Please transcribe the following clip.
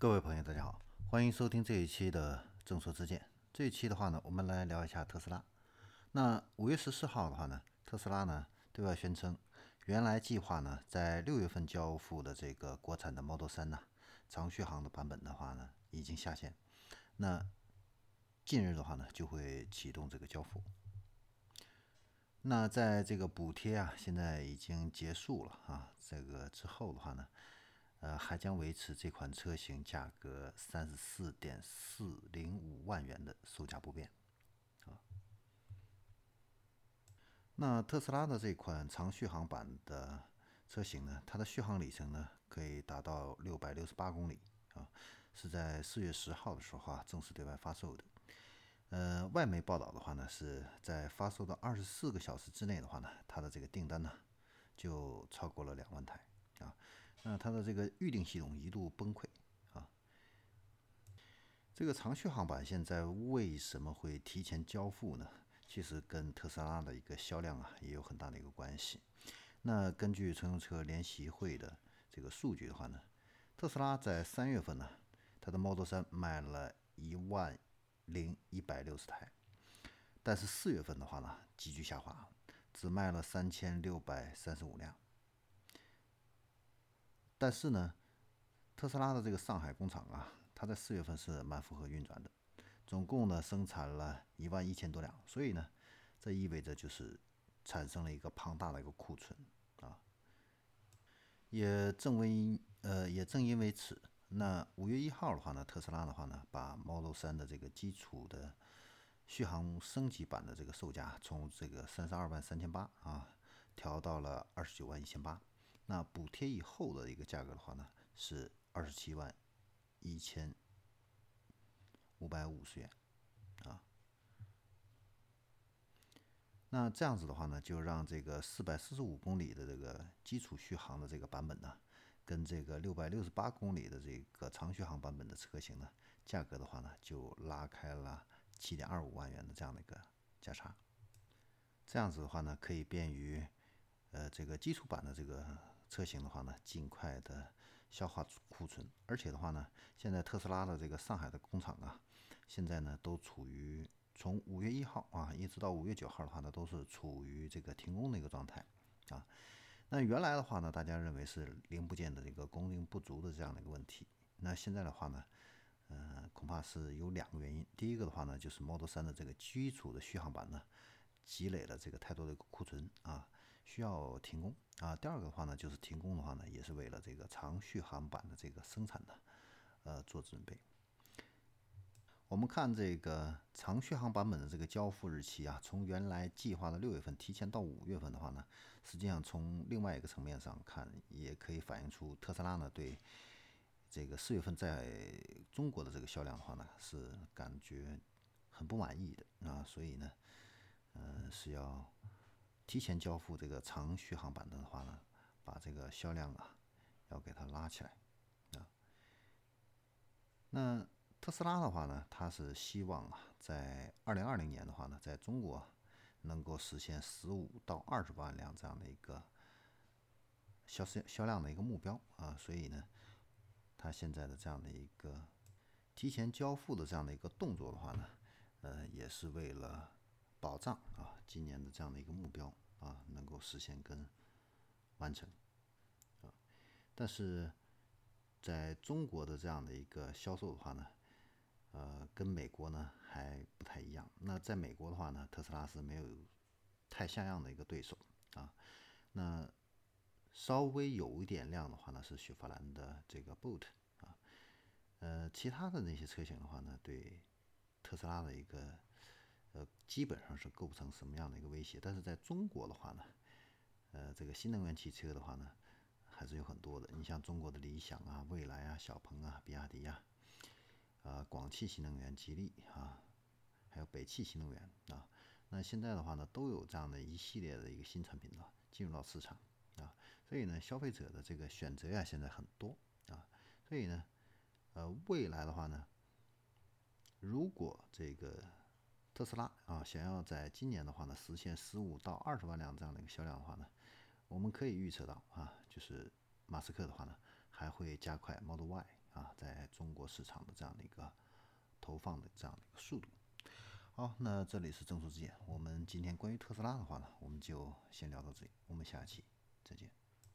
各位朋友，大家好，欢迎收听这一期的正说之见。这一期的话呢，我们来聊一下特斯拉。那五月十四号的话呢，特斯拉呢对外宣称，原来计划呢在六月份交付的这个国产的 Model 三呢长续航的版本的话呢已经下线，那近日的话呢就会启动这个交付。那在这个补贴啊现在已经结束了啊，这个之后的话呢。呃，还将维持这款车型价格三十四点四零五万元的售价不变，啊。那特斯拉的这款长续航版的车型呢，它的续航里程呢可以达到六百六十八公里啊，是在四月十号的时候啊正式对外发售的。呃，外媒报道的话呢，是在发售的二十四个小时之内的话呢，它的这个订单呢就超过了两万台啊。那它的这个预定系统一度崩溃啊！这个长续航版现在为什么会提前交付呢？其实跟特斯拉的一个销量啊也有很大的一个关系。那根据乘用车联席会的这个数据的话呢，特斯拉在三月份呢，它的 Model 3卖了一万零一百六十台，但是四月份的话呢急剧下滑，只卖了三千六百三十五辆。但是呢，特斯拉的这个上海工厂啊，它在四月份是满负荷运转的，总共呢生产了一万一千多辆，所以呢，这意味着就是产生了一个庞大的一个库存啊。也正为呃也正因为此，那五月一号的话呢，特斯拉的话呢，把 Model 3的这个基础的续航升级版的这个售价从这个三十二万三千八啊，调到了二十九万一千八。那补贴以后的一个价格的话呢，是二十七万一千五百五十元啊。那这样子的话呢，就让这个四百四十五公里的这个基础续航的这个版本呢，跟这个六百六十八公里的这个长续航版本的车型呢，价格的话呢，就拉开了七点二五万元的这样的一个价差。这样子的话呢，可以便于呃这个基础版的这个。车型的话呢，尽快的消化库存，而且的话呢，现在特斯拉的这个上海的工厂啊，现在呢都处于从五月一号啊一直到五月九号的话呢，都是处于这个停工的一个状态啊。那原来的话呢，大家认为是零部件的这个供应不足的这样的一个问题，那现在的话呢，呃，恐怕是有两个原因。第一个的话呢，就是 Model 3的这个基础的续航版呢，积累了这个太多的库存啊。需要停工啊。第二个的话呢，就是停工的话呢，也是为了这个长续航版的这个生产的呃做准备。我们看这个长续航版本的这个交付日期啊，从原来计划的六月份提前到五月份的话呢，实际上从另外一个层面上看，也可以反映出特斯拉呢对这个四月份在中国的这个销量的话呢，是感觉很不满意的啊，所以呢，嗯，是要。提前交付这个长续航版的话呢，把这个销量啊要给它拉起来啊。那特斯拉的话呢，它是希望啊，在二零二零年的话呢，在中国能够实现十五到二十万辆这样的一个销销销量的一个目标啊。所以呢，它现在的这样的一个提前交付的这样的一个动作的话呢，呃，也是为了保障啊今年的这样的一个目标。啊，能够实现跟完成啊，但是在中国的这样的一个销售的话呢，呃，跟美国呢还不太一样。那在美国的话呢，特斯拉是没有太像样的一个对手啊。那稍微有一点量的话呢，是雪佛兰的这个 Boot 啊，呃，其他的那些车型的话呢，对特斯拉的一个。呃，基本上是构不成什么样的一个威胁，但是在中国的话呢，呃，这个新能源汽车的话呢，还是有很多的。你像中国的理想啊、蔚来啊、小鹏啊、比亚迪呀，啊，广汽新能源、吉利啊，还有北汽新能源啊，那现在的话呢，都有这样的一系列的一个新产品呢进入到市场啊，所以呢，消费者的这个选择呀，现在很多啊，所以呢，呃，未来的话呢，如果这个特斯拉啊，想要在今年的话呢，实现十五到二十万辆这样的一个销量的话呢，我们可以预测到啊，就是马斯克的话呢，还会加快 Model Y 啊，在中国市场的这样的一个投放的这样的一个速度。好，那这里是正说之见，我们今天关于特斯拉的话呢，我们就先聊到这里，我们下期再见。